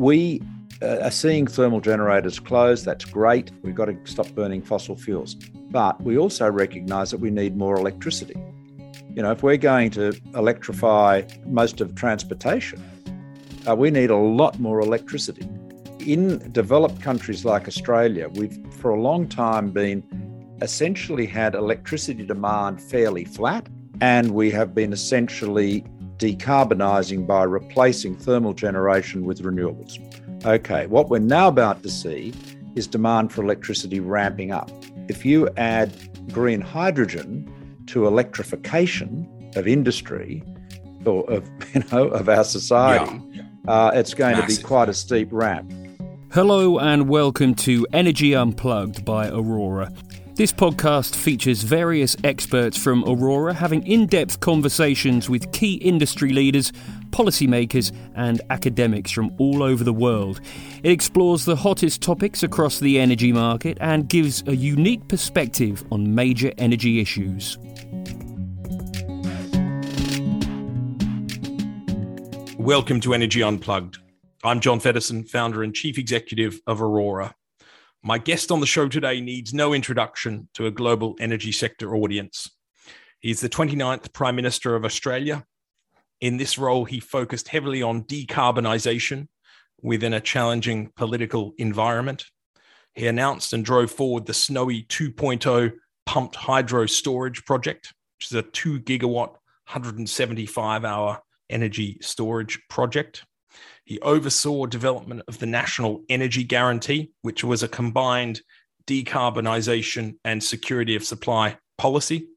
we uh, are seeing thermal generators close. That's great. We've got to stop burning fossil fuels. But we also recognise that we need more electricity. You know, if we're going to electrify most of transportation, uh, we need a lot more electricity. In developed countries like Australia, we've for a long time been essentially had electricity demand fairly flat, and we have been essentially decarbonising by replacing thermal generation with renewables. Okay, what we're now about to see is demand for electricity ramping up. If you add green hydrogen to electrification of industry or of you know of our society, yeah. uh, it's going Massive. to be quite a steep ramp. Hello and welcome to Energy Unplugged by Aurora. This podcast features various experts from Aurora having in depth conversations with key industry leaders, policymakers, and academics from all over the world. It explores the hottest topics across the energy market and gives a unique perspective on major energy issues. Welcome to Energy Unplugged. I'm John Feddersen, founder and chief executive of Aurora. My guest on the show today needs no introduction to a global energy sector audience. He's the 29th Prime Minister of Australia. In this role, he focused heavily on decarbonisation within a challenging political environment. He announced and drove forward the Snowy 2.0 pumped hydro storage project, which is a 2 gigawatt, 175 hour energy storage project. He oversaw development of the National Energy Guarantee, which was a combined decarbonisation and security of supply policy,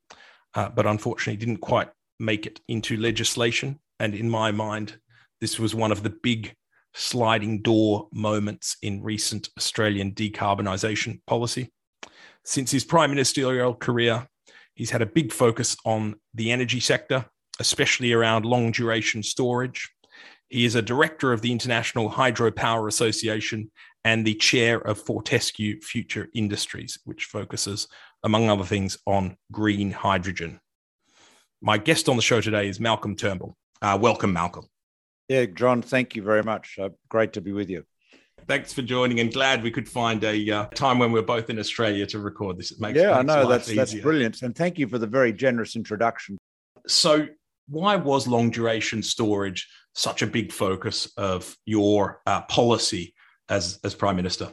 uh, but unfortunately didn't quite make it into legislation. And in my mind, this was one of the big sliding door moments in recent Australian decarbonisation policy. Since his prime ministerial career, he's had a big focus on the energy sector, especially around long duration storage, he is a director of the International Hydropower Association and the chair of Fortescue Future Industries, which focuses, among other things, on green hydrogen. My guest on the show today is Malcolm Turnbull. Uh, welcome, Malcolm. Yeah, John, thank you very much. Uh, great to be with you. Thanks for joining, and glad we could find a uh, time when we're both in Australia to record this. It makes yeah, I know that's easier. that's brilliant, and thank you for the very generous introduction. So, why was long duration storage such a big focus of your uh, policy as as prime minister?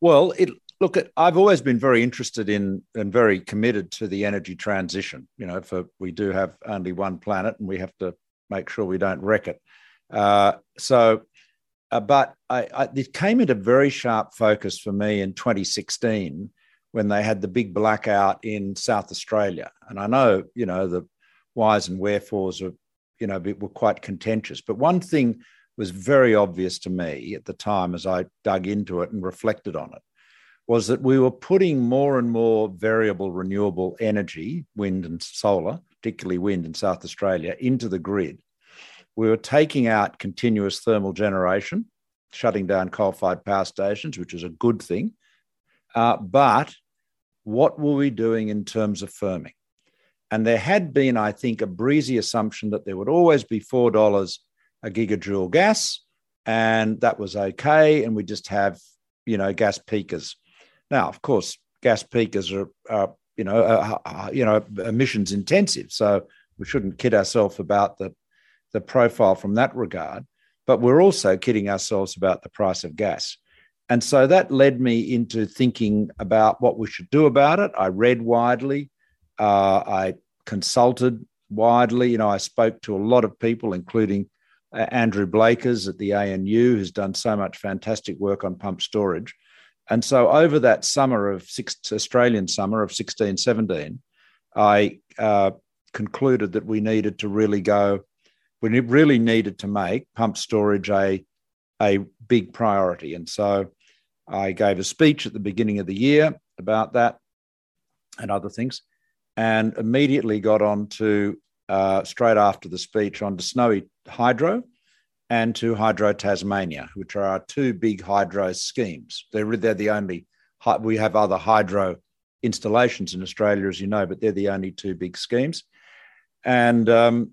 Well, it look I've always been very interested in and very committed to the energy transition. You know, for we do have only one planet, and we have to make sure we don't wreck it. Uh, so, uh, but I, I, it came into very sharp focus for me in 2016 when they had the big blackout in South Australia, and I know you know the whys and wherefores are, you know, were quite contentious. But one thing was very obvious to me at the time as I dug into it and reflected on it was that we were putting more and more variable renewable energy, wind and solar, particularly wind in South Australia, into the grid. We were taking out continuous thermal generation, shutting down coal fired power stations, which is a good thing. Uh, but what were we doing in terms of firming? And there had been, I think, a breezy assumption that there would always be $4 a gigajoule gas, and that was okay. And we just have, you know, gas peakers. Now, of course, gas peakers are, are you know, are, you know, emissions intensive. So we shouldn't kid ourselves about the, the profile from that regard. But we're also kidding ourselves about the price of gas. And so that led me into thinking about what we should do about it. I read widely. Uh, I consulted widely. You know, I spoke to a lot of people, including uh, Andrew Blakers at the ANU, who's done so much fantastic work on pump storage. And so over that summer of six, Australian summer of 16, 17, I uh, concluded that we needed to really go, we really needed to make pump storage a, a big priority. And so I gave a speech at the beginning of the year about that and other things and immediately got on to uh, straight after the speech on to Snowy Hydro and to Hydro Tasmania, which are our two big hydro schemes. They're, they're the only, we have other hydro installations in Australia, as you know, but they're the only two big schemes. And um,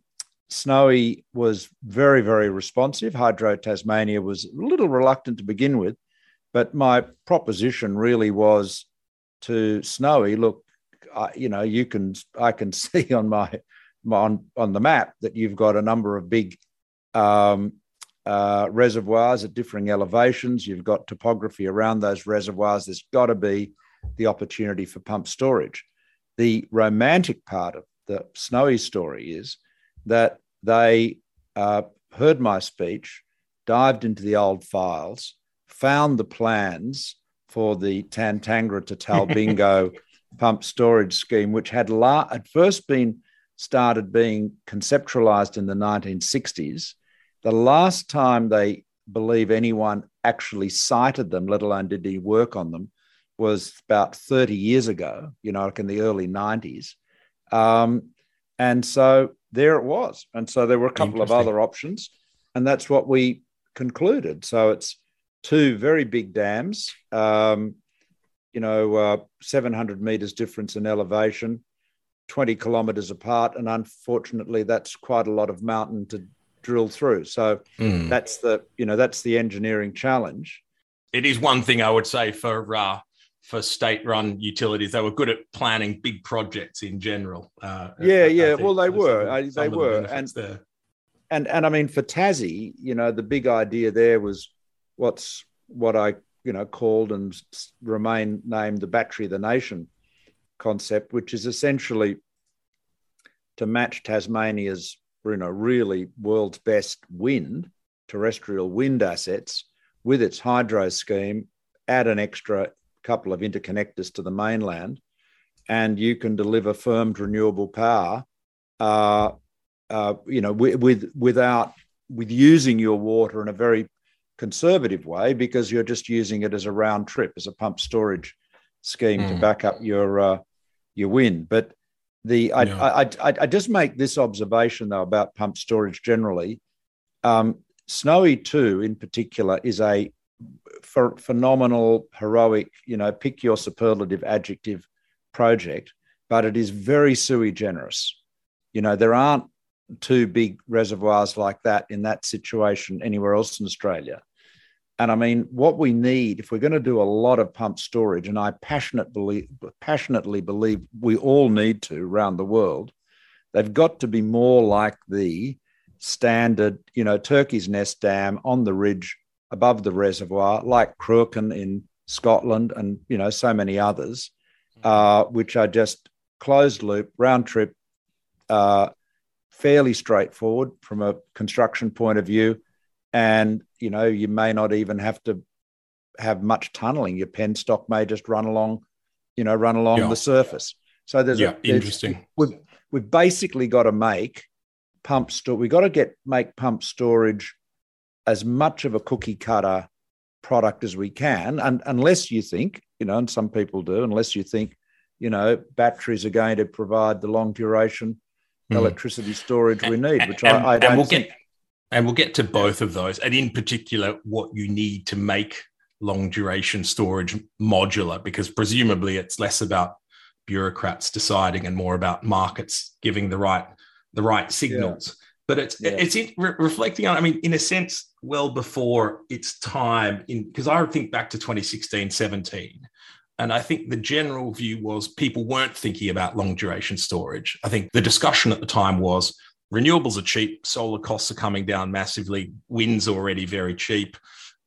Snowy was very, very responsive. Hydro Tasmania was a little reluctant to begin with, but my proposition really was to Snowy, look, I, you know, you can, I can see on my, my on, on the map that you've got a number of big um, uh, reservoirs at differing elevations. You've got topography around those reservoirs. There's got to be the opportunity for pump storage. The romantic part of the Snowy story is that they uh, heard my speech, dived into the old files, found the plans for the Tantangara to Talbingo pump storage scheme, which had la- at first been started being conceptualized in the 1960s. The last time they believe anyone actually cited them, let alone did any work on them, was about 30 years ago, you know, like in the early 90s. Um, and so there it was. And so there were a couple of other options. And that's what we concluded. So it's two very big dams, um, you know, uh, 700 meters difference in elevation, 20 kilometers apart. And unfortunately, that's quite a lot of mountain to drill through. So mm. that's the, you know, that's the engineering challenge. It is one thing I would say for uh, for state-run utilities. They were good at planning big projects in general. Uh, yeah, I, yeah. I well, they were. I, they were, and there. and and I mean, for Tassie, you know, the big idea there was what's what I you know called and remain named the battery of the nation concept, which is essentially to match Tasmania's you know really world's best wind terrestrial wind assets with its hydro scheme add an extra couple of interconnectors to the mainland, and you can deliver firmed renewable power, uh, uh, you know, with, with, without with using your water in a very conservative way because you're just using it as a round trip as a pump storage scheme mm. to back up your uh, your wind. But the I, yeah. I, I, I, just make this observation though about pump storage generally. Um, Snowy 2 in particular is a phenomenal, heroic, you know, pick your superlative adjective project, but it is very sui generis. You know, there aren't two big reservoirs like that in that situation anywhere else in Australia. And I mean, what we need, if we're going to do a lot of pump storage, and I passionate believe, passionately believe we all need to around the world, they've got to be more like the standard, you know, Turkey's Nest Dam on the ridge above the reservoir, like Cruachan in Scotland, and you know so many others, uh, which are just closed loop, round trip, uh, fairly straightforward from a construction point of view, and you know you may not even have to have much tunneling. Your penstock may just run along, you know, run along yeah. the surface. So there's yeah, a, there's, interesting. We've we've basically got to make pump store. We've got to get make pump storage as much of a cookie cutter product as we can. And unless you think, you know, and some people do, unless you think, you know, batteries are going to provide the long duration mm. electricity storage we need, which and, I, I, don't we'll think. Get, and we'll get to both of those, and in particular, what you need to make long duration storage modular, because presumably it's less about bureaucrats deciding and more about markets giving the right the right signals. Yeah but it's yeah. it's re- reflecting on i mean in a sense well before its time in because i think back to 2016 17 and i think the general view was people weren't thinking about long duration storage. I think the discussion at the time was renewables are cheap solar costs are coming down massively wind's already very cheap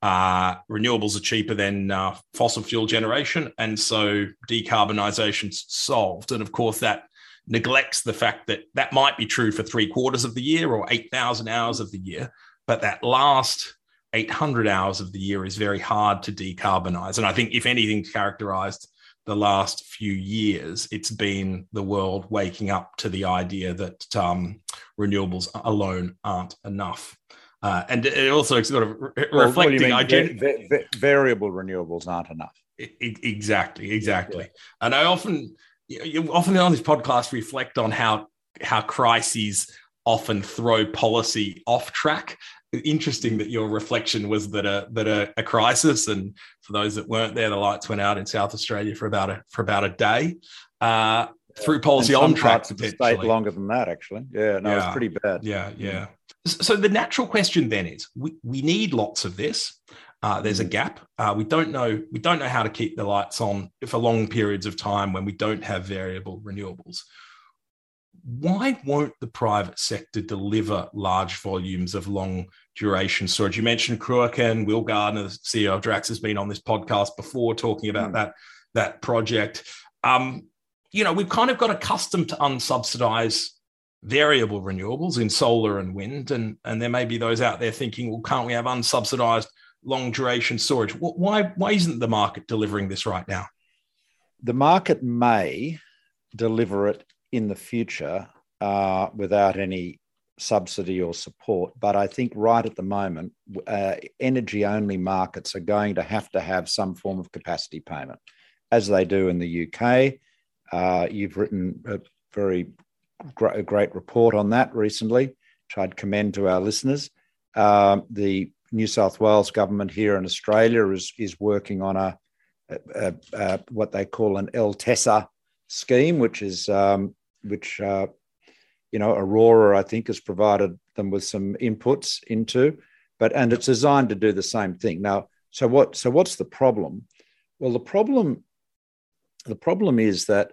uh, renewables are cheaper than uh, fossil fuel generation and so decarbonization's solved. And of course that neglects the fact that that might be true for three quarters of the year or 8,000 hours of the year, but that last 800 hours of the year is very hard to decarbonize. And I think, if anything's characterized the last few years, it's been the world waking up to the idea that um, renewables alone aren't enough. Uh, and it also sort of re- well, reflecting va- va- variable renewables aren't enough. exactly, exactly. Yeah. And I often you often on this podcast reflect on how how crises often throw policy off track. Interesting that your reflection was that a that a, a, crisis, and for those that weren't there, the lights went out in South Australia for about a for about a day. Uh, through policy on track state longer than that actually. Yeah no yeah. it's pretty bad. Yeah yeah. So the natural question then is we, we need lots of this. Uh, there's a mm. gap. Uh, we don't know we don't know how to keep the lights on for long periods of time when we don't have variable renewables why won't the private sector deliver large volumes of long duration storage? You mentioned Cruachan, Will Gardner, the CEO of Drax, has been on this podcast before talking about mm. that, that project. Um, you know, we've kind of got accustomed to unsubsidized variable renewables in solar and wind. And, and there may be those out there thinking, well, can't we have unsubsidized long duration storage? Why, why isn't the market delivering this right now? The market may deliver it in the future uh, without any subsidy or support. But I think right at the moment, uh, energy only markets are going to have to have some form of capacity payment, as they do in the UK. Uh, you've written a very gr- a great report on that recently, which I'd commend to our listeners. Um, the New South Wales government here in Australia is, is working on a, a, a what they call an LTESA scheme, which is um, which uh, you know Aurora I think has provided them with some inputs into, but and it's designed to do the same thing. Now, so what? So what's the problem? Well, the problem the problem is that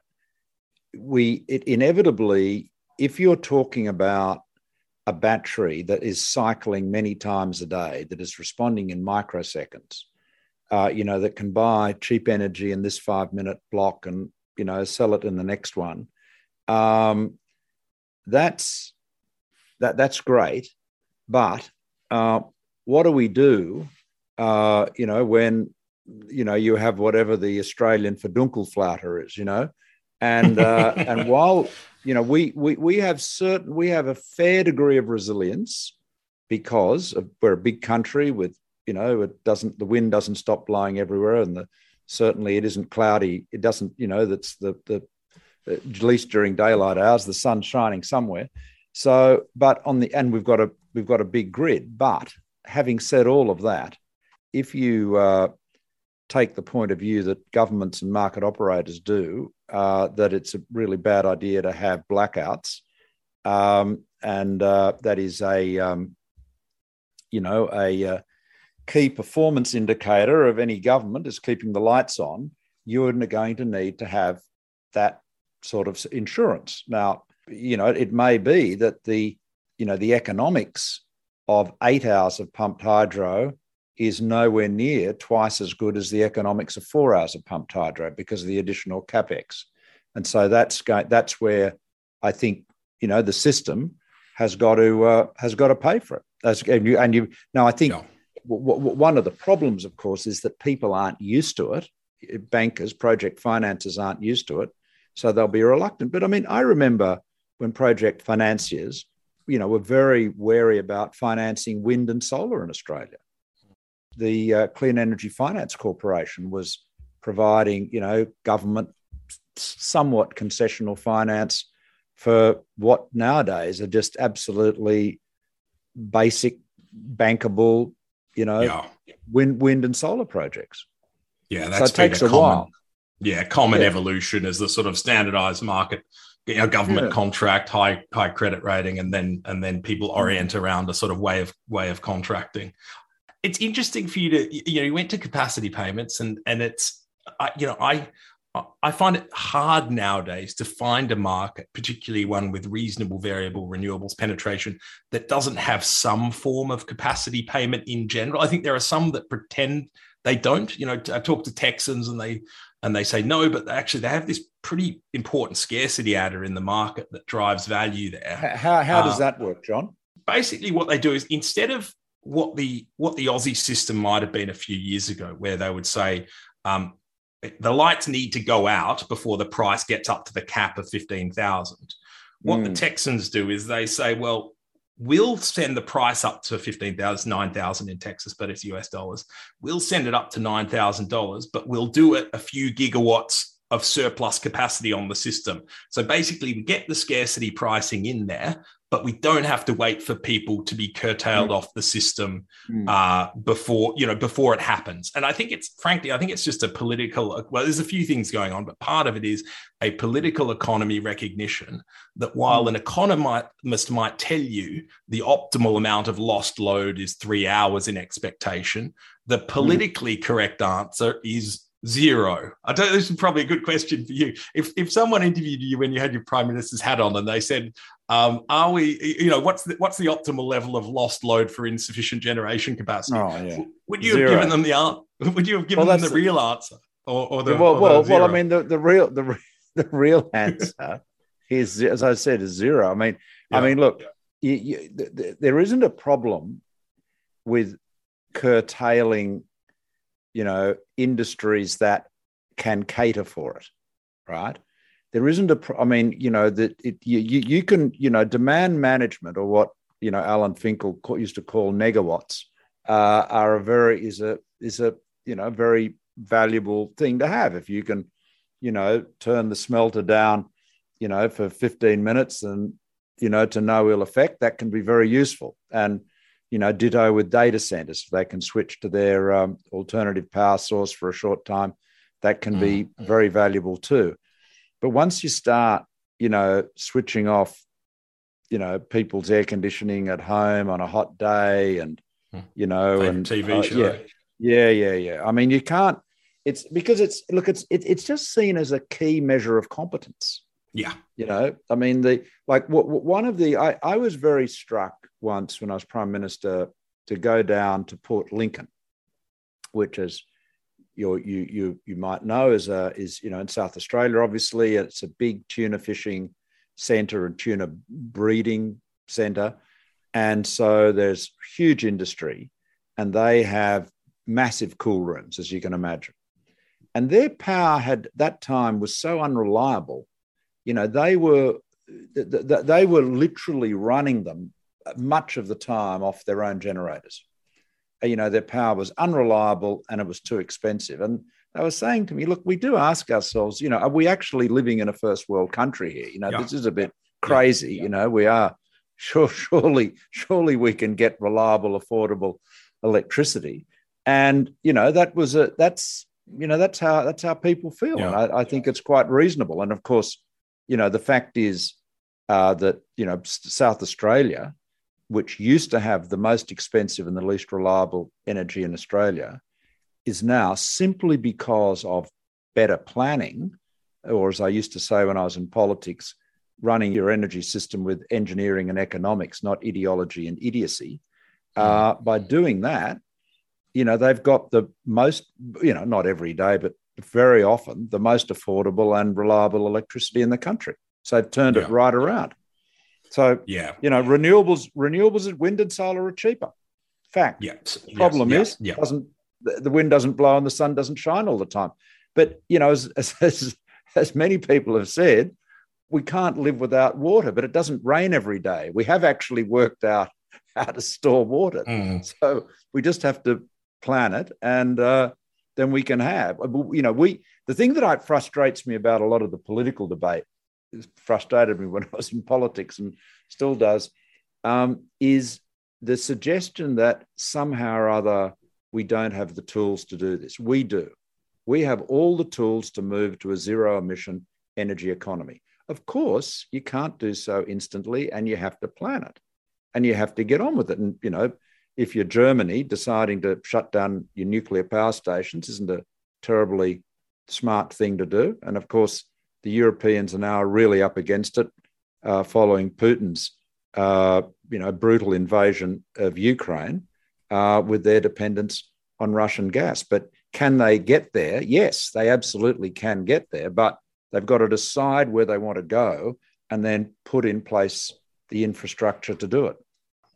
we it inevitably if you're talking about a battery that is cycling many times a day that is responding in microseconds uh, you know that can buy cheap energy in this five minute block and you know sell it in the next one um, that's that that's great, but uh, what do we do? Uh, you know, when you know you have whatever the Australian verdunkelflater is, you know, and uh, and while you know we we we have certain we have a fair degree of resilience because of, we're a big country with you know it doesn't the wind doesn't stop blowing everywhere and the certainly it isn't cloudy it doesn't you know that's the the at least during daylight hours, the sun's shining somewhere. So, but on the and we've got a we've got a big grid. But having said all of that, if you uh, take the point of view that governments and market operators do, uh, that it's a really bad idea to have blackouts, um, and uh, that is a um, you know a uh, key performance indicator of any government is keeping the lights on. You're going to need to have that sort of insurance. Now, you know, it may be that the, you know, the economics of eight hours of pumped hydro is nowhere near twice as good as the economics of four hours of pumped hydro because of the additional capex. And so that's going, that's where I think you know the system has got to uh, has got to pay for it. As, and you, and you now I think yeah. w- w- one of the problems, of course, is that people aren't used to it. Bankers, project financiers aren't used to it. So they'll be reluctant. But I mean, I remember when project financiers, you know, were very wary about financing wind and solar in Australia. The uh, Clean Energy Finance Corporation was providing, you know, government somewhat concessional finance for what nowadays are just absolutely basic bankable, you know, yeah. wind wind and solar projects. Yeah, that so it takes a, a while yeah, common yeah. evolution as the sort of standardized market, you know, government yeah. contract, high high credit rating, and then and then people mm. orient around a sort of way of way of contracting. It's interesting for you to you know you went to capacity payments and and it's I, you know I I find it hard nowadays to find a market, particularly one with reasonable variable renewables penetration, that doesn't have some form of capacity payment in general. I think there are some that pretend they don't. You know, I talk to Texans and they and they say no, but actually they have this pretty important scarcity adder in the market that drives value there. How, how does uh, that work, John? Basically, what they do is instead of what the what the Aussie system might have been a few years ago, where they would say um, the lights need to go out before the price gets up to the cap of fifteen thousand. What mm. the Texans do is they say, well, We'll send the price up to 15,000, 9,000 in Texas, but it's US dollars. We'll send it up to $9,000, but we'll do it a few gigawatts of surplus capacity on the system. So basically, we get the scarcity pricing in there, but we don't have to wait for people to be curtailed mm. off the system mm. uh, before you know before it happens. And I think it's frankly, I think it's just a political. Well, there's a few things going on, but part of it is a political economy recognition that while mm. an economist might tell you the optimal amount of lost load is three hours in expectation, the mm. politically correct answer is Zero. I don't. This is probably a good question for you. If if someone interviewed you when you had your prime minister's hat on, and they said, um, "Are we? You know, what's the, what's the optimal level of lost load for insufficient generation capacity?" Oh, yeah. Would you Zero. have given them the answer? Would you have given well, them the real answer, or, or the well, or well, well? I mean, the, the real the the real answer is, as I said, is zero. I mean, yeah. I mean, look, you, you, th- th- there isn't a problem with curtailing you know, industries that can cater for it, right? There isn't a, I mean, you know, that it, you, you can, you know, demand management or what, you know, Alan Finkel used to call negawatts uh, are a very, is a, is a, you know, very valuable thing to have. If you can, you know, turn the smelter down, you know, for 15 minutes and, you know, to no ill effect, that can be very useful. And, you know, ditto with data centers. If they can switch to their um, alternative power source for a short time, that can be mm. very valuable too. But once you start, you know, switching off, you know, people's air conditioning at home on a hot day and, mm. you know, and TV uh, show. Yeah, yeah, yeah, yeah. I mean, you can't, it's because it's, look, it's, it, it's just seen as a key measure of competence. Yeah. You know, I mean, the, like, what, one of the, I, I was very struck once when I was Prime Minister to go down to Port Lincoln, which is you you you you might know is a, is you know in South Australia. Obviously, it's a big tuna fishing centre and tuna breeding centre, and so there's huge industry, and they have massive cool rooms, as you can imagine. And their power had that time was so unreliable. You know, they were they were literally running them much of the time off their own generators. You know, their power was unreliable and it was too expensive. And they were saying to me, look, we do ask ourselves, you know, are we actually living in a first world country here? You know, yeah. this is a bit crazy. Yeah. You know, we are sure, surely, surely we can get reliable, affordable electricity. And, you know, that was a, that's, you know, that's how, that's how people feel. Yeah. And I, I think it's quite reasonable. And of course, you know, the fact is uh, that, you know, South Australia, which used to have the most expensive and the least reliable energy in Australia, is now simply because of better planning, or as I used to say when I was in politics, running your energy system with engineering and economics, not ideology and idiocy. Hmm. Uh, by doing that, you know, they've got the most, you know, not every day, but very often the most affordable and reliable electricity in the country. So they've turned yeah. it right around. So yeah, you know, renewables, renewables at wind and solar are cheaper. Fact. Yeah. Problem yes. is, yeah. doesn't the wind doesn't blow and the sun doesn't shine all the time. But you know, as, as as many people have said, we can't live without water. But it doesn't rain every day. We have actually worked out how to store water. Mm. So we just have to plan it, and uh, then we can have. You know, we the thing that frustrates me about a lot of the political debate frustrated me when I was in politics and still does, um, is the suggestion that somehow or other we don't have the tools to do this. We do. We have all the tools to move to a zero emission energy economy. Of course, you can't do so instantly and you have to plan it and you have to get on with it. And, you know, if you're Germany, deciding to shut down your nuclear power stations isn't a terribly smart thing to do. And of course, the Europeans are now really up against it uh, following Putin's uh, you know brutal invasion of Ukraine uh, with their dependence on Russian gas. But can they get there? Yes, they absolutely can get there, but they've got to decide where they want to go and then put in place the infrastructure to do it.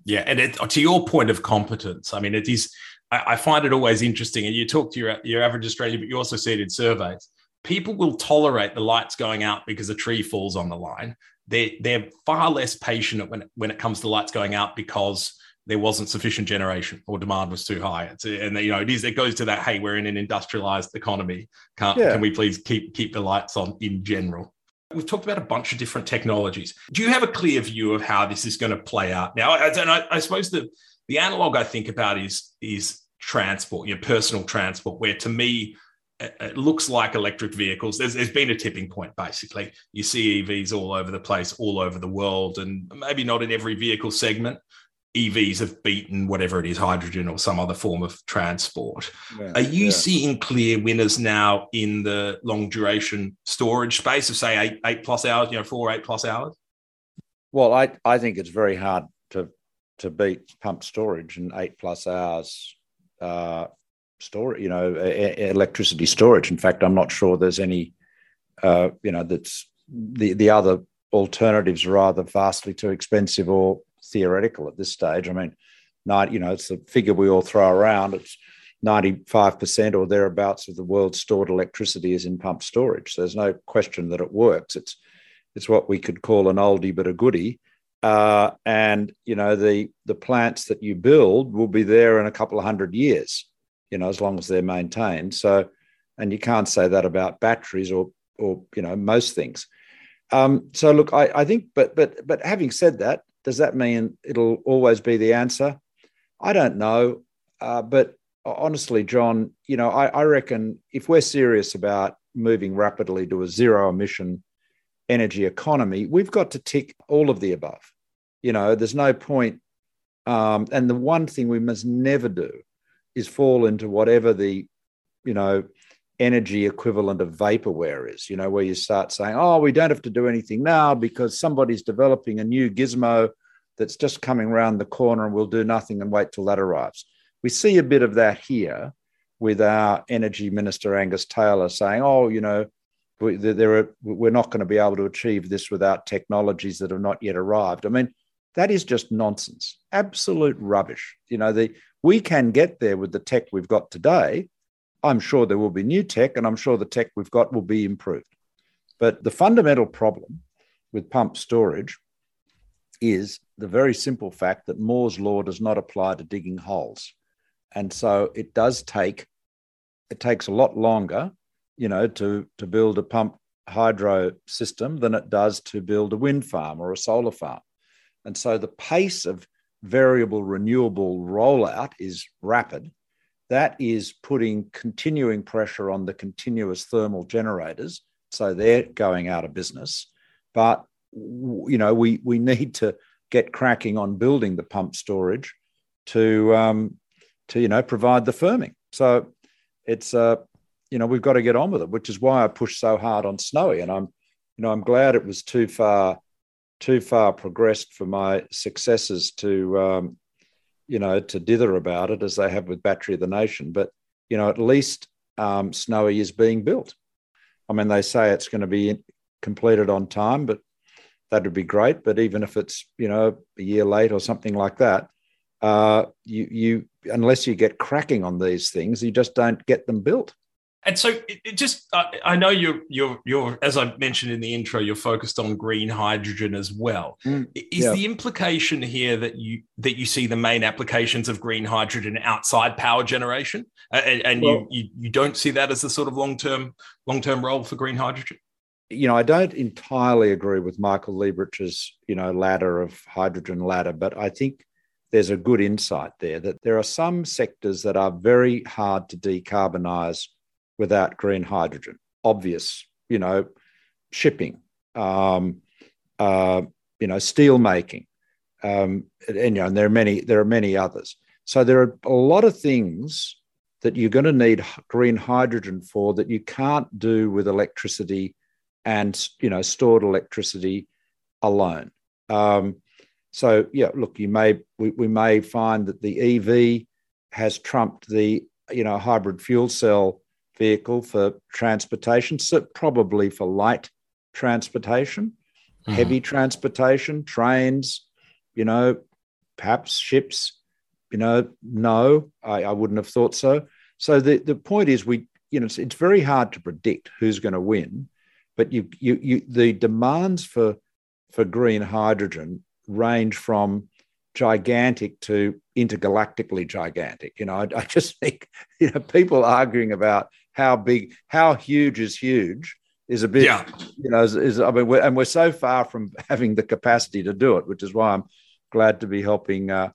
Yeah, and it, to your point of competence, I mean, it is. I, I find it always interesting, and you talk to your your average Australian, but you also see it in surveys people will tolerate the lights going out because a tree falls on the line. They're, they're far less patient when, when it comes to lights going out because there wasn't sufficient generation or demand was too high. It's, and you know, it is it goes to that. Hey, we're in an industrialized economy. Can yeah. can we please keep keep the lights on in general? We've talked about a bunch of different technologies. Do you have a clear view of how this is going to play out? Now, I, I, I suppose the the analog I think about is is transport, your personal transport, where to me uh, uh, it looks like electric vehicles. There's, there's been a tipping point, basically. You see EVs all over the place, all over the world, and maybe not in every vehicle segment, EVs have beaten whatever it is, hydrogen or some other form of transport. Yeah, Are you yeah. seeing clear winners now in the long duration storage space of say eight eight plus hours, you know, four eight plus hours? Well, I, I think it's very hard to to beat pump storage and eight plus hours uh, storage, you know, electricity storage. In fact, I'm not sure there's any, uh, you know, that's the the other alternatives are either vastly too expensive or theoretical at this stage. I mean, not, you know, it's the figure we all throw around. It's 95% or thereabouts of the world's stored electricity is in pump storage. So there's no question that it works. It's it's what we could call an oldie but a goodie. Uh, and you know the the plants that you build will be there in a couple of hundred years, you know, as long as they're maintained. So, and you can't say that about batteries or or you know most things. Um, so look, I, I think, but but but having said that, does that mean it'll always be the answer? I don't know. Uh, but honestly, John, you know, I, I reckon if we're serious about moving rapidly to a zero emission energy economy, we've got to tick all of the above. You know, there's no point. Um, and the one thing we must never do is fall into whatever the, you know, energy equivalent of vaporware is, you know, where you start saying, oh, we don't have to do anything now because somebody's developing a new gizmo that's just coming around the corner and we'll do nothing and wait till that arrives. We see a bit of that here with our energy minister, Angus Taylor, saying, oh, you know, we, are, we're not going to be able to achieve this without technologies that have not yet arrived. I mean, that is just nonsense, absolute rubbish. You know, the, we can get there with the tech we've got today, I'm sure there will be new tech, and I'm sure the tech we've got will be improved. But the fundamental problem with pump storage is the very simple fact that Moore's law does not apply to digging holes. And so it does take, it takes a lot longer, you know, to, to build a pump hydro system than it does to build a wind farm or a solar farm. And so the pace of variable renewable rollout is rapid that is putting continuing pressure on the continuous thermal generators. So they're going out of business. But you know, we we need to get cracking on building the pump storage to um, to you know provide the firming. So it's uh, you know we've got to get on with it, which is why I pushed so hard on Snowy, and I'm you know I'm glad it was too far too far progressed for my successors to um, you know, to dither about it as they have with Battery of the Nation. But, you know, at least um, Snowy is being built. I mean, they say it's going to be completed on time, but that would be great. But even if it's, you know, a year late or something like that, uh, you, you, unless you get cracking on these things, you just don't get them built. And so it, it just, I know you're, you're, you're, as I mentioned in the intro, you're focused on green hydrogen as well. Mm, Is yeah. the implication here that you that you see the main applications of green hydrogen outside power generation, and, and well, you, you you don't see that as a sort of long term long term role for green hydrogen? You know, I don't entirely agree with Michael Liebreich's you know ladder of hydrogen ladder, but I think there's a good insight there that there are some sectors that are very hard to decarbonize without green hydrogen. Obvious, you know, shipping, um, uh, you know, steel making, um, and, you know, and there are many there are many others. So there are a lot of things that you're going to need green hydrogen for that you can't do with electricity and you know stored electricity alone. Um, so yeah, look, you may we, we may find that the EV has trumped the you know hybrid fuel cell vehicle for transportation, so probably for light transportation, mm-hmm. heavy transportation, trains, you know, perhaps ships. You know, no, I, I wouldn't have thought so. So the, the point is, we, you know, it's, it's very hard to predict who's going to win, but you, you, you, the demands for for green hydrogen range from gigantic to intergalactically gigantic. You know, I, I, just think you know people arguing about how big, how huge is huge is a bit. Yeah. You know, is, is I mean, we're, and we're so far from having the capacity to do it, which is why I'm glad to be helping uh,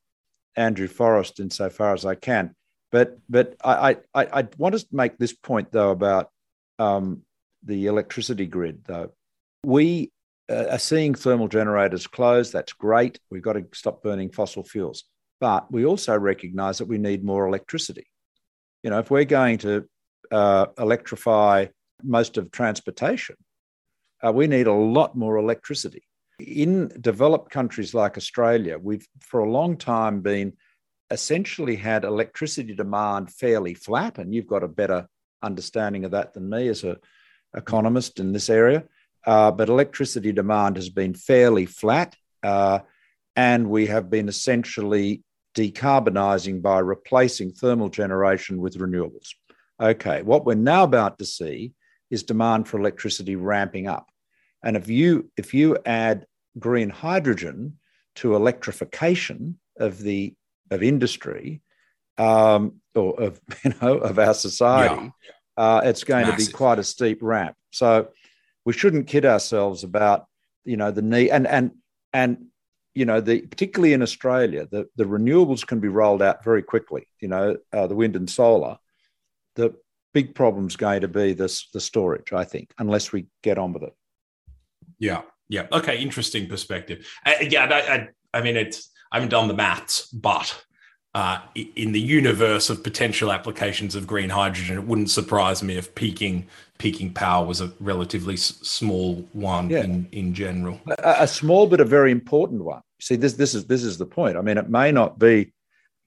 Andrew Forrest insofar as I can. But but I I, I want to make this point though about um, the electricity grid though. We uh, are seeing thermal generators close. That's great. We've got to stop burning fossil fuels. But we also recognize that we need more electricity. You know, if we're going to uh, electrify most of transportation, uh, we need a lot more electricity. In developed countries like Australia, we've for a long time been essentially had electricity demand fairly flat, and you've got a better understanding of that than me as an economist in this area. Uh, but electricity demand has been fairly flat, uh, and we have been essentially decarbonising by replacing thermal generation with renewables. Okay, what we're now about to see is demand for electricity ramping up. And if you if you add green hydrogen to electrification of the of industry um, or of you know of our society, yeah. uh, it's going Massive. to be quite a steep ramp. So we shouldn't kid ourselves about you know the need and and and you know the particularly in Australia the the renewables can be rolled out very quickly. You know uh, the wind and solar. The big problem's going to be this the storage. I think unless we get on with it. Yeah. Yeah. Okay. Interesting perspective. Uh, yeah. I, I, I mean, it's I haven't done the maths, but uh, in the universe of potential applications of green hydrogen, it wouldn't surprise me if peaking peaking power was a relatively s- small one yeah. in, in general. A, a, small but a very important one. See, this this is this is the point. I mean, it may not be,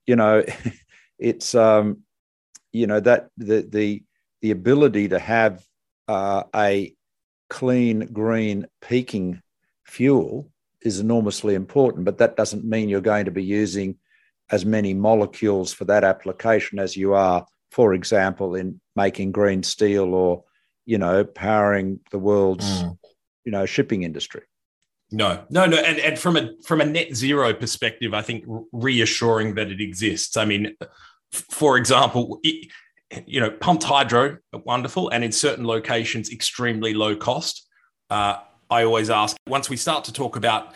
you know, it's um, you know that the the the ability to have uh, a clean green peaking fuel is enormously important, but that doesn't mean you're going to be using as many molecules for that application as you are, for example, in making green steel or, you know, powering the world's, mm. you know, shipping industry. No, no, no, and and from a from a net zero perspective, I think reassuring that it exists. I mean, for example, you know, pumped hydro, wonderful, and in certain locations, extremely low cost. Uh, I always ask once we start to talk about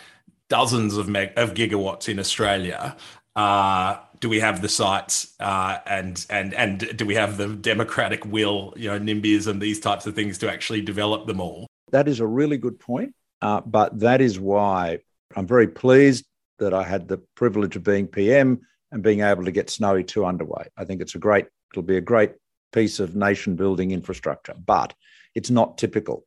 dozens of meg- of gigawatts in Australia, uh, do we have the sites uh, and and and do we have the democratic will, you know, NIMBYism, these types of things to actually develop them all? That is a really good point, uh, but that is why I'm very pleased that I had the privilege of being PM and being able to get Snowy 2 underway. I think it's a great, it'll be a great piece of nation building infrastructure, but it's not typical.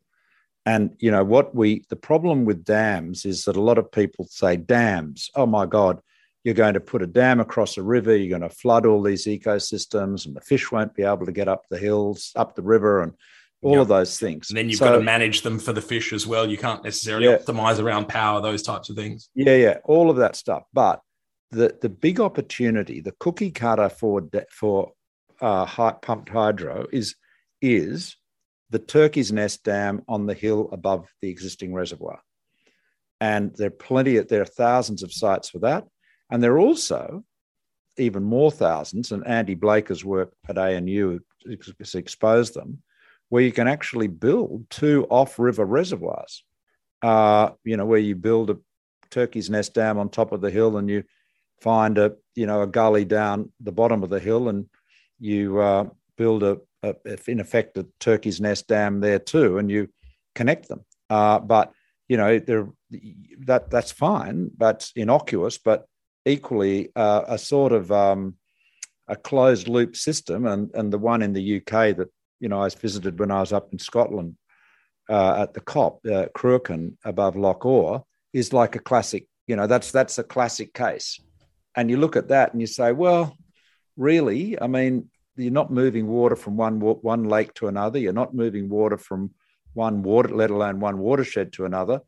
And you know what we the problem with dams is that a lot of people say dams, oh my God, you're going to put a dam across a river, you're going to flood all these ecosystems, and the fish won't be able to get up the hills, up the river, and all yep. of those things. And then you've so, got to manage them for the fish as well. You can't necessarily yeah, optimize around power, those types of things. Yeah, yeah, all of that stuff. But the the big opportunity, the cookie cutter for for uh, pumped hydro is is the Turkey's Nest Dam on the hill above the existing reservoir. And there are plenty, of, there are thousands of sites for that. And there are also even more thousands, and Andy Blakers' work at ANU has exposed them, where you can actually build two off river reservoirs. Uh, you know, where you build a turkey's nest dam on top of the hill and you find a, you know, a gully down the bottom of the hill and you uh, build a, a, in effect, a turkey's nest dam there too, and you connect them. Uh, but, you know, that that's fine, but innocuous, but equally uh, a sort of um, a closed loop system, and and the one in the UK that you know I visited when I was up in Scotland uh, at the COP, uh, Cruachan above Loch Awe, is like a classic. You know, that's that's a classic case, and you look at that and you say, well, really, I mean, you're not moving water from one one lake to another. You're not moving water from one water, let alone one watershed to another.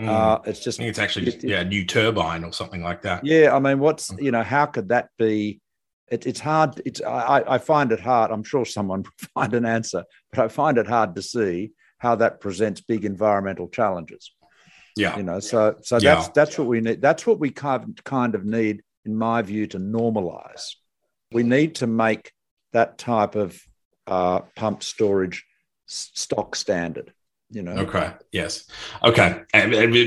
Mm. Uh, it's just it's actually just, yeah, new turbine or something like that. Yeah, I mean, what's mm. you know, how could that be? It, it's hard. It's I, I find it hard. I'm sure someone would find an answer, but I find it hard to see how that presents big environmental challenges. Yeah. You know, so so yeah. that's that's what we need. That's what we kind of, kind of need, in my view, to normalize. We need to make that type of uh, pump storage stock standard. You know. Okay. Yes. Okay.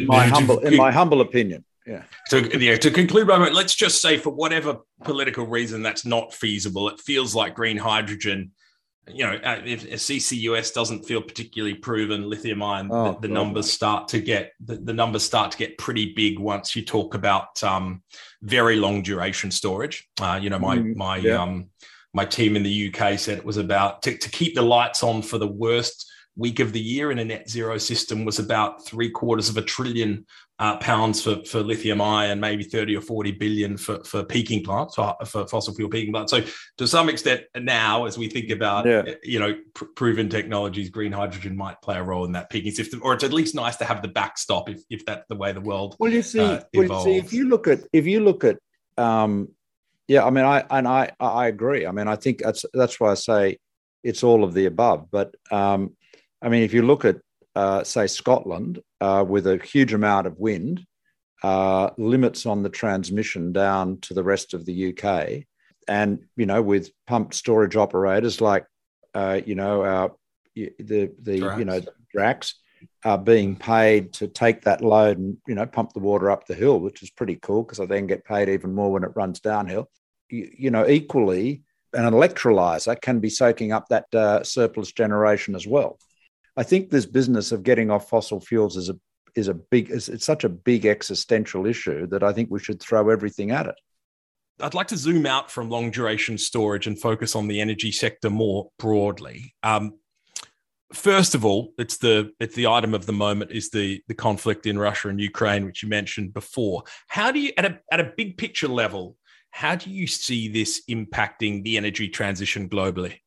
my humble, in my humble opinion. Yeah. So yeah, to conclude, let's just say, for whatever political reason that's not feasible, it feels like green hydrogen you know, uh, if, CCUS doesn't feel particularly proven, lithium ion, oh, the, the numbers start to get the, the, numbers start to get pretty big once you talk about um, very long duration storage. Uh, you know, my mm, my yeah. um, my team in the UK said it was about to, to keep the lights on for the worst week of the year in a net zero system was about three quarters of a trillion uh, pounds for, for lithium ion, maybe 30 or 40 billion for, for peaking plants, for, for fossil fuel peaking plants. So to some extent now, as we think about, yeah. you know, pr- proven technologies, green hydrogen might play a role in that peaking system, or it's at least nice to have the backstop if, if that's the way the world well, you see, uh, well, you see if you look at, if you look at, um, yeah, I mean, I, and I, I agree. I mean, I think that's, that's why I say it's all of the above, but, um, I mean, if you look at, uh, say, Scotland, uh, with a huge amount of wind, uh, limits on the transmission down to the rest of the UK, and you know, with pumped storage operators like, uh, you know, our the the Drax. you know Drax are being paid to take that load and you know pump the water up the hill, which is pretty cool because I then get paid even more when it runs downhill. You, you know, equally, an electrolyzer can be soaking up that uh, surplus generation as well. I think this business of getting off fossil fuels is a is a big is, it's such a big existential issue that I think we should throw everything at it. I'd like to zoom out from long duration storage and focus on the energy sector more broadly. Um, first of all, it's the it's the item of the moment is the the conflict in Russia and Ukraine, which you mentioned before. How do you at a at a big picture level? How do you see this impacting the energy transition globally?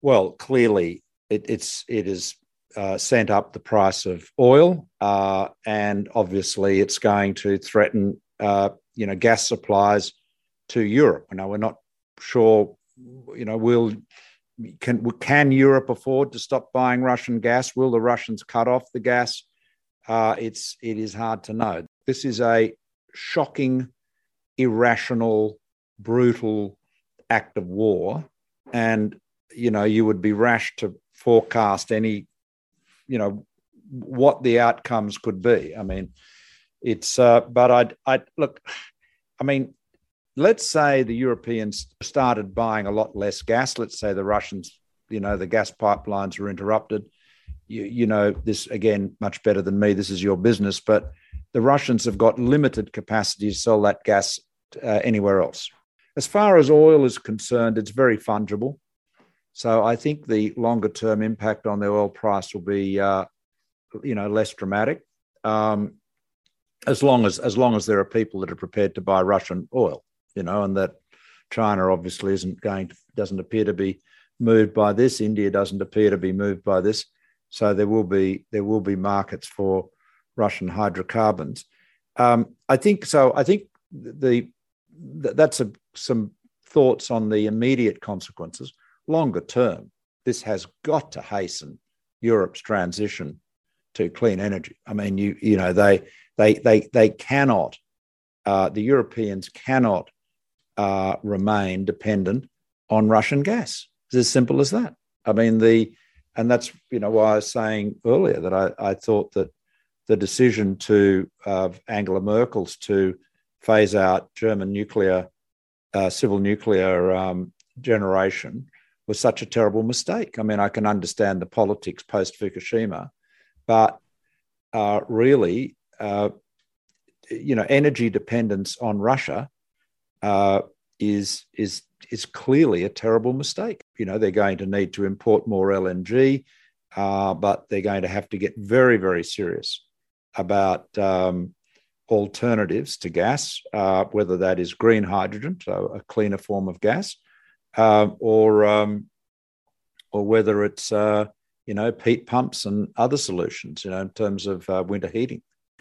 Well, clearly, it, it's it has uh, sent up the price of oil, uh, and obviously it's going to threaten uh, you know gas supplies to Europe. Now we're not sure, you know, will can can Europe afford to stop buying Russian gas? Will the Russians cut off the gas? Uh, it's it is hard to know. This is a shocking, irrational, brutal act of war, and you know you would be rash to forecast any, you know, what the outcomes could be. I mean, it's, uh, but I'd, i look, I mean, let's say the Europeans started buying a lot less gas. Let's say the Russians, you know, the gas pipelines were interrupted. You, you know, this again, much better than me. This is your business, but the Russians have got limited capacity to sell that gas uh, anywhere else. As far as oil is concerned, it's very fungible. So I think the longer term impact on the oil price will be, uh, you know, less dramatic. Um, as long as as long as there are people that are prepared to buy Russian oil, you know, and that China obviously isn't going to doesn't appear to be moved by this. India doesn't appear to be moved by this. So there will be there will be markets for Russian hydrocarbons. Um, I think so. I think the, the that's a, some thoughts on the immediate consequences longer term, this has got to hasten Europe's transition to clean energy. I mean, you you know they they they they cannot uh, the Europeans cannot uh, remain dependent on Russian gas. It's as simple as that. I mean the and that's you know why I was saying earlier that I, I thought that the decision to of Angela Merkel's to phase out German nuclear uh, civil nuclear um, generation was such a terrible mistake. I mean, I can understand the politics post Fukushima, but uh, really, uh, you know, energy dependence on Russia uh, is is is clearly a terrible mistake. You know, they're going to need to import more LNG, uh, but they're going to have to get very very serious about um, alternatives to gas, uh, whether that is green hydrogen, so a cleaner form of gas, uh, or um, or whether it's uh, you know heat pumps and other solutions, you know, in terms of uh, winter heating.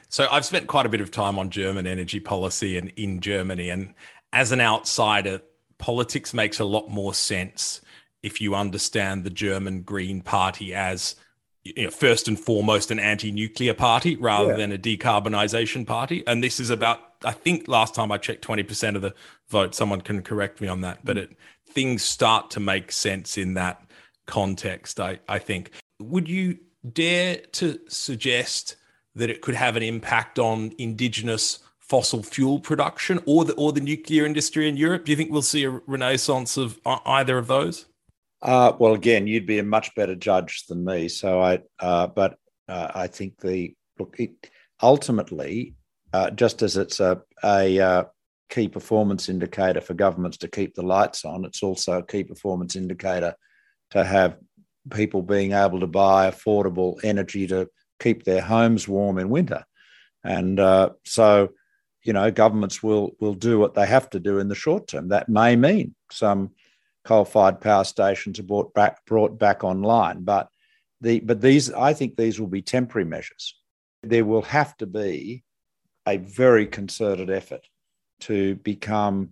So I've spent quite a bit of time on German energy policy and in Germany, and as an outsider, politics makes a lot more sense if you understand the German Green Party as you know, first and foremost an anti-nuclear party rather yeah. than a decarbonisation party. And this is about, I think, last time I checked, twenty percent of the vote. Someone can correct me on that, but it things start to make sense in that context. I I think. Would you dare to suggest that it could have an impact on indigenous fossil fuel production or the or the nuclear industry in Europe? Do you think we'll see a renaissance of either of those? Uh, well, again, you'd be a much better judge than me. So I, uh, but uh, I think the look it, ultimately, uh, just as it's a a uh, key performance indicator for governments to keep the lights on, it's also a key performance indicator to have people being able to buy affordable energy to keep their homes warm in winter. And uh, so, you know, governments will will do what they have to do in the short term. That may mean some coal-fired power stations are brought back brought back online, but the but these I think these will be temporary measures. There will have to be a very concerted effort to become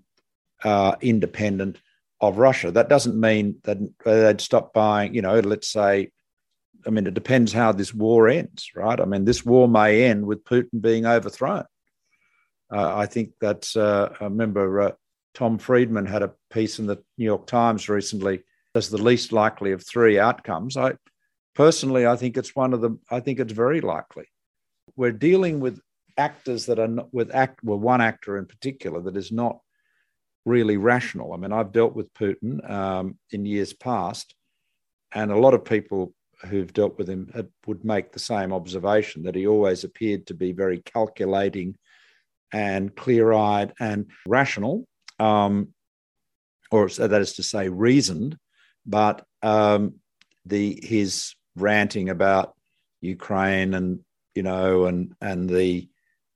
uh, independent of Russia. That doesn't mean that they'd stop buying. You know, let's say I mean, it depends how this war ends, right? I mean, this war may end with Putin being overthrown. Uh, I think that's, uh, I remember uh, Tom Friedman had a piece in the New York Times recently as the least likely of three outcomes. I personally, I think it's one of them. I think it's very likely. We're dealing with actors that are not, with act, well, one actor in particular that is not really rational. I mean, I've dealt with Putin um, in years past, and a lot of people who've dealt with him would make the same observation that he always appeared to be very calculating and clear eyed and rational, um, or that is to say, reasoned. But um, the his ranting about Ukraine and you know and and the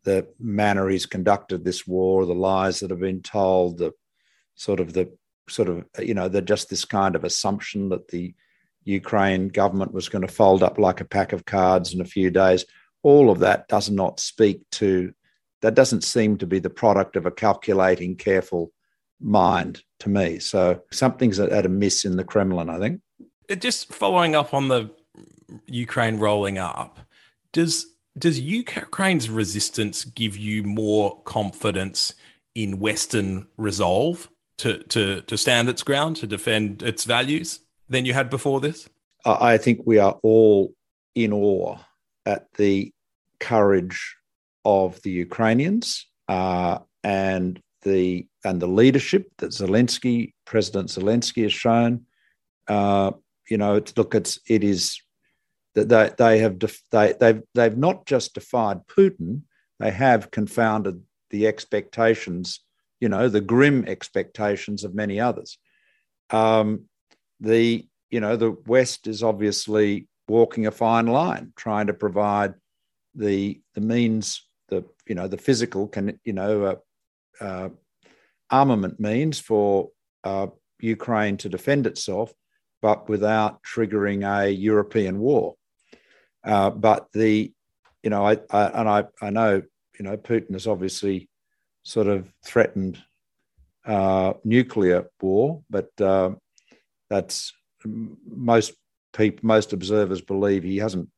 the manner he's conducted this war, the lies that have been told, the sort of the sort of you know the just this kind of assumption that the Ukraine government was going to fold up like a pack of cards in a few days. All of that does not speak to, that doesn't seem to be the product of a calculating, careful mind to me. So something's at a miss in the Kremlin, I think. Just following up on the Ukraine rolling up, does does Ukraine's resistance give you more confidence in Western resolve to, to, to stand its ground, to defend its values? than you had before this? I think we are all in awe at the courage of the Ukrainians uh, and the and the leadership that Zelensky, President Zelensky, has shown. Uh, you know, look, it's it is that they they have def- they they've they've not just defied Putin, they have confounded the expectations, you know, the grim expectations of many others. Um, the you know the West is obviously walking a fine line, trying to provide the the means, the you know the physical can you know uh, uh, armament means for uh, Ukraine to defend itself, but without triggering a European war. Uh, but the you know I, I and I I know you know Putin has obviously sort of threatened uh, nuclear war, but uh, that's most people, most observers believe he hasn't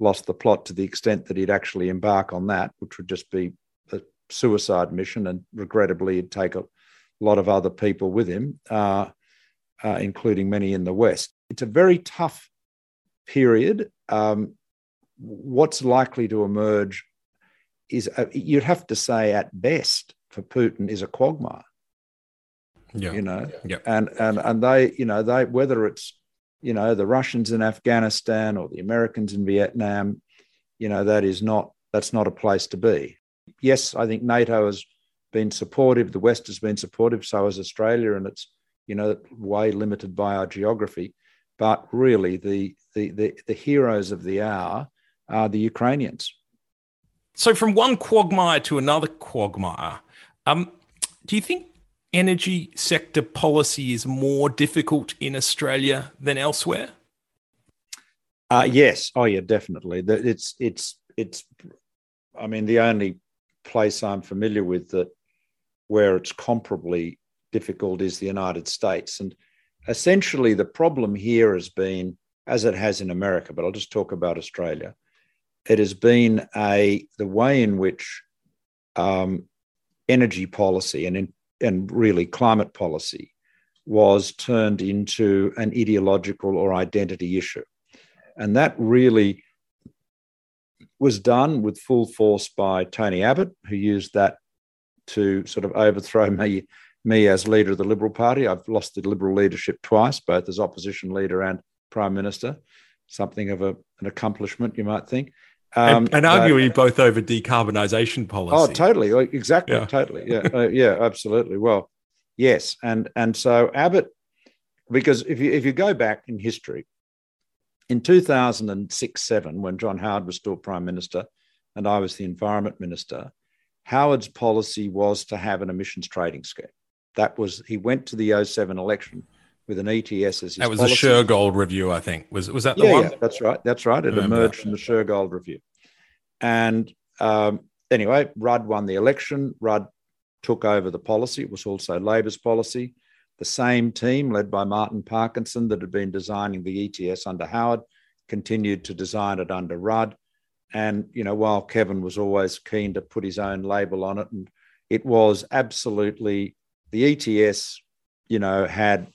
lost the plot to the extent that he'd actually embark on that, which would just be a suicide mission, and regrettably, he'd take a lot of other people with him, uh, uh, including many in the West. It's a very tough period. Um, what's likely to emerge is uh, you'd have to say, at best, for Putin, is a quagmire. Yeah. You know, yeah. and and and they, you know, they whether it's you know the Russians in Afghanistan or the Americans in Vietnam, you know, that is not that's not a place to be. Yes, I think NATO has been supportive. The West has been supportive. So has Australia, and it's you know way limited by our geography. But really, the the the, the heroes of the hour are the Ukrainians. So, from one quagmire to another quagmire, um, do you think energy sector policy is more difficult in Australia than elsewhere? Uh, yes. Oh, yeah, definitely. It's it's it's. I mean, the only place I'm familiar with that where it's comparably difficult is the United States, and essentially the problem here has been as it has in America, but I'll just talk about Australia. It has been a the way in which um, energy policy and in, and really climate policy was turned into an ideological or identity issue, and that really was done with full force by Tony Abbott, who used that to sort of overthrow me, me as leader of the Liberal Party. I've lost the Liberal leadership twice, both as opposition leader and Prime Minister. Something of a, an accomplishment, you might think. Um, and, and arguably but, both over decarbonisation policy. Oh, totally, exactly, yeah. totally, yeah, uh, yeah, absolutely. Well, yes, and and so Abbott, because if you if you go back in history, in 2006 7, when John Howard was still Prime Minister and I was the Environment Minister, Howard's policy was to have an emissions trading scheme. That was, he went to the 07 election with an ETS as his That was policy. the Shergold review, I think. Was, was that the yeah, one? Yeah, that's right. That's right. It emerged that. from the Shergold review. And um, anyway, Rudd won the election. Rudd took over the policy. It was also Labor's policy. The same team, led by Martin Parkinson, that had been designing the ETS under Howard, continued to design it under Rudd. And, you know, while Kevin was always keen to put his own label on it, and it was absolutely the ETS, you know, had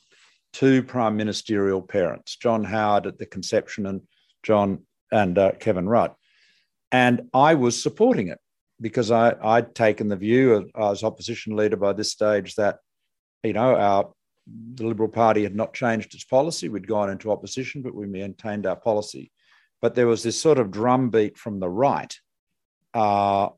two prime ministerial parents, John Howard at the conception and John and uh, Kevin Rudd. And I was supporting it because I, I'd taken the view as opposition leader by this stage that you know, our the Liberal Party had not changed its policy. We'd gone into opposition, but we maintained our policy. But there was this sort of drumbeat from the right uh,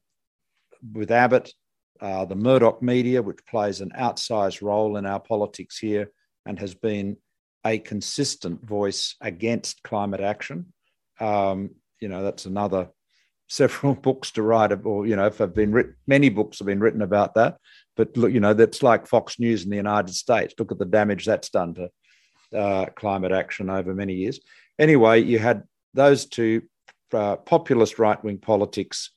with Abbott, uh, the Murdoch media, which plays an outsized role in our politics here and has been a consistent voice against climate action. Um, you know, that's another several books to write, or you know, if have been written, many books have been written about that. But look, you know, that's like Fox News in the United States. Look at the damage that's done to uh, climate action over many years. Anyway, you had those two uh, populist right wing politics,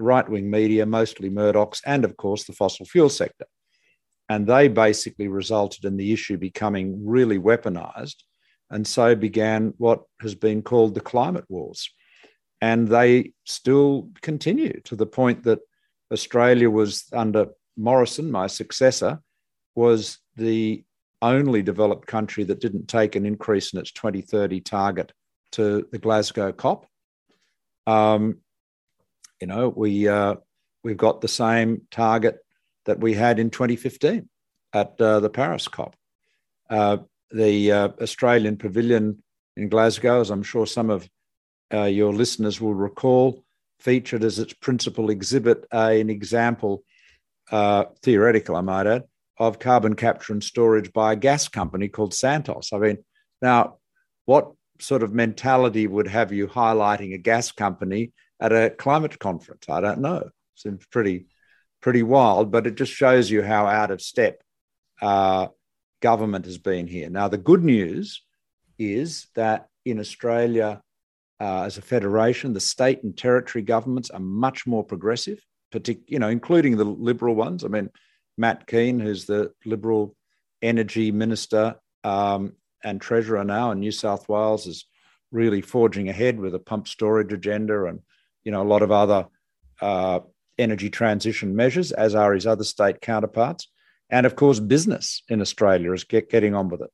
right wing media, mostly Murdoch's, and of course the fossil fuel sector. And they basically resulted in the issue becoming really weaponized. And so began what has been called the climate wars. And they still continue to the point that Australia was under Morrison, my successor, was the only developed country that didn't take an increase in its 2030 target to the Glasgow COP. Um, you know, we uh, we've got the same target that we had in 2015 at uh, the Paris COP. Uh, the uh, Australian Pavilion in Glasgow, as I'm sure some of uh, your listeners will recall, featured as its principal exhibit an example uh, theoretical, I might add, of carbon capture and storage by a gas company called Santos. I mean, now, what sort of mentality would have you highlighting a gas company at a climate conference? I don't know. Seems pretty, pretty wild, but it just shows you how out of step uh, government has been here. Now, the good news is that in Australia, uh, as a federation, the state and territory governments are much more progressive partic- you know, including the liberal ones. I mean, Matt Kean, who's the Liberal Energy Minister um, and Treasurer now in New South Wales, is really forging ahead with a pump storage agenda and you know a lot of other uh, energy transition measures, as are his other state counterparts. And of course, business in Australia is get, getting on with it.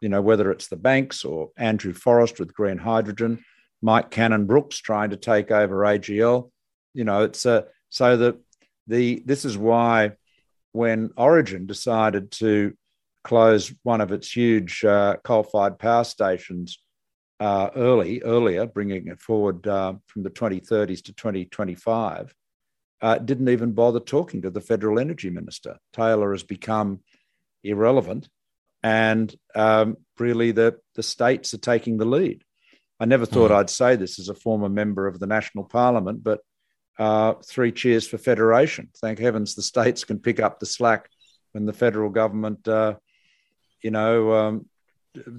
You know, whether it's the banks or Andrew Forrest with green hydrogen, Mike Cannon-Brookes trying to take over AGL. You know, it's a so the the this is why when Origin decided to close one of its huge uh, coal-fired power stations uh, early, earlier, bringing it forward uh, from the 2030s to 2025, uh, didn't even bother talking to the federal energy minister. Taylor has become irrelevant, and um, really the the states are taking the lead. I never thought mm. I'd say this as a former member of the national parliament, but uh, three cheers for federation. Thank heavens the states can pick up the slack when the federal government, uh, you know, um,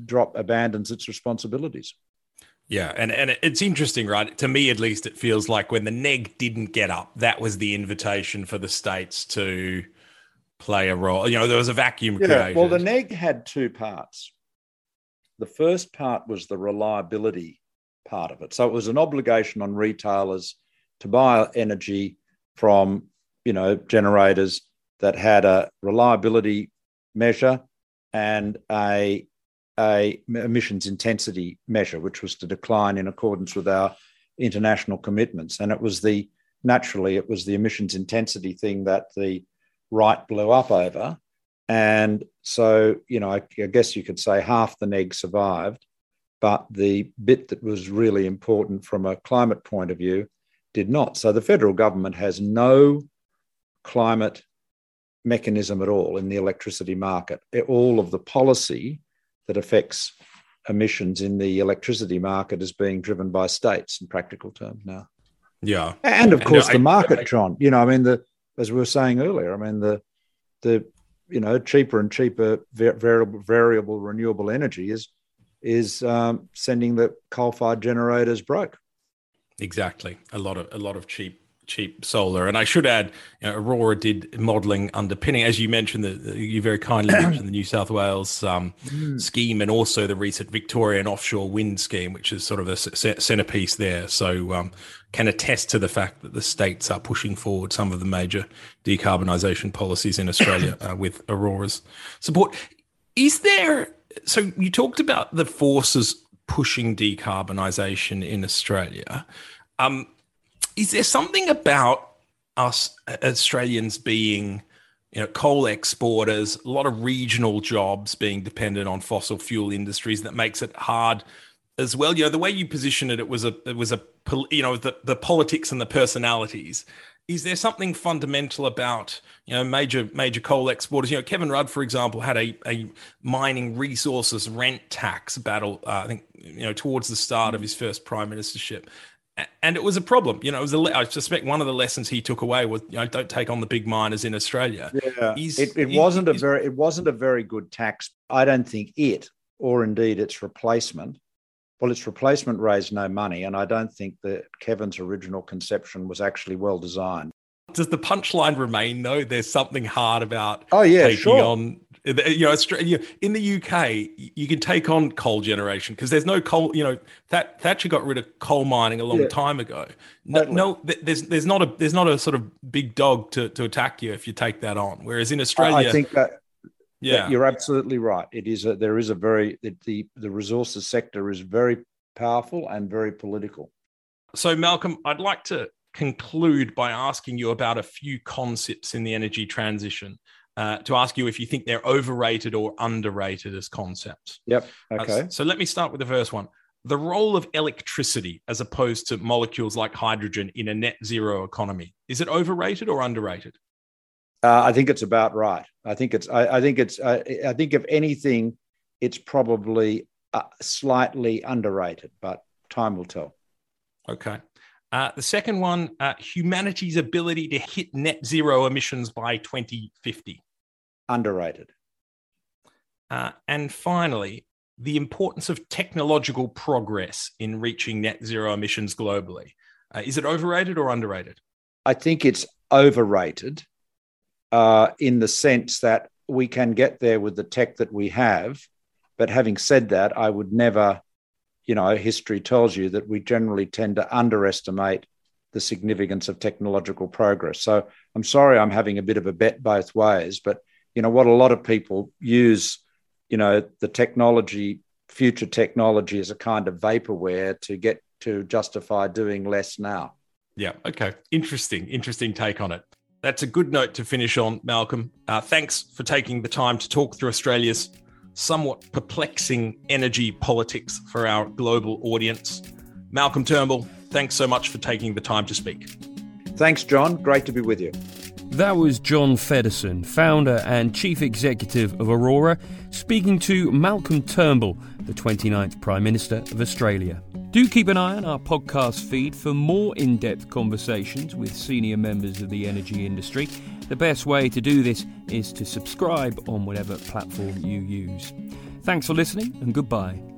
drop abandons its responsibilities. Yeah, and, and it's interesting, right? To me, at least, it feels like when the neg didn't get up, that was the invitation for the states to play a role. You know, there was a vacuum yeah, created. Well, the neg had two parts. The first part was the reliability part of it. So it was an obligation on retailers to buy energy from, you know, generators that had a reliability measure and a, a emissions intensity measure, which was to decline in accordance with our international commitments. And it was the naturally it was the emissions intensity thing that the right blew up over. And so, you know, I, I guess you could say half the neg survived, but the bit that was really important from a climate point of view did not. So the federal government has no climate mechanism at all in the electricity market. All of the policy that affects emissions in the electricity market is being driven by states in practical terms now. Yeah, and of course and, uh, the market, I, John. You know, I mean the as we were saying earlier. I mean the the you know cheaper and cheaper variable variable renewable energy is is um, sending the coal-fired generators broke. Exactly, a lot of a lot of cheap cheap solar. And I should add, you know, Aurora did modelling underpinning, as you mentioned, that you very kindly mentioned the New South Wales um, mm. scheme and also the recent Victorian offshore wind scheme, which is sort of a centerpiece there. So um, can attest to the fact that the states are pushing forward some of the major decarbonisation policies in Australia uh, with Aurora's support. Is there? So you talked about the forces pushing decarbonisation in Australia. Um, is there something about us Australians being, you know, coal exporters, a lot of regional jobs being dependent on fossil fuel industries that makes it hard as well? You know, the way you position it, it was a, it was a, you know, the, the politics and the personalities. Is there something fundamental about you know major major coal exporters? You know, Kevin Rudd, for example, had a, a mining resources rent tax battle. Uh, I think you know towards the start of his first prime ministership, and it was a problem. You know, it was a, I suspect one of the lessons he took away was, you know, don't take on the big miners in Australia. Yeah, he's, it, it wasn't a very, it wasn't a very good tax. I don't think it, or indeed its replacement, well, its replacement raised no money, and I don't think that Kevin's original conception was actually well designed. Does the punchline remain though? There's something hard about oh yeah, taking sure. on you know, Australia, in the UK, you can take on coal generation because there's no coal. You know, that Thatcher got rid of coal mining a long yeah. time ago. No, totally. no, there's there's not a there's not a sort of big dog to, to attack you if you take that on. Whereas in Australia, I think that yeah, that you're absolutely right. It is a there is a very the the resources sector is very powerful and very political. So Malcolm, I'd like to conclude by asking you about a few concepts in the energy transition uh, to ask you if you think they're overrated or underrated as concepts. Yep. Okay. Uh, so let me start with the first one. The role of electricity as opposed to molecules like hydrogen in a net zero economy is it overrated or underrated? Uh, I think it's about right. I think it's. I, I think it's. I, I, think if anything, it's probably uh, slightly underrated, but time will tell. Okay. Uh, the second one, uh, humanity's ability to hit net zero emissions by 2050 underrated. Uh, and finally, the importance of technological progress in reaching net zero emissions globally. Uh, is it overrated or underrated? I think it's overrated uh, in the sense that we can get there with the tech that we have. But having said that, I would never, you know, history tells you that we generally tend to underestimate the significance of technological progress. So I'm sorry I'm having a bit of a bet both ways, but you know what a lot of people use you know the technology future technology as a kind of vaporware to get to justify doing less now. Yeah okay. Interesting interesting take on it. That's a good note to finish on malcolm. Uh, thanks for taking the time to talk through australia's somewhat perplexing energy politics for our global audience. Malcolm turnbull thanks so much for taking the time to speak. Thanks john. Great to be with you that was John Feddersen, founder and chief executive of Aurora, speaking to Malcolm Turnbull, the 29th Prime Minister of Australia. Do keep an eye on our podcast feed for more in depth conversations with senior members of the energy industry. The best way to do this is to subscribe on whatever platform you use. Thanks for listening and goodbye.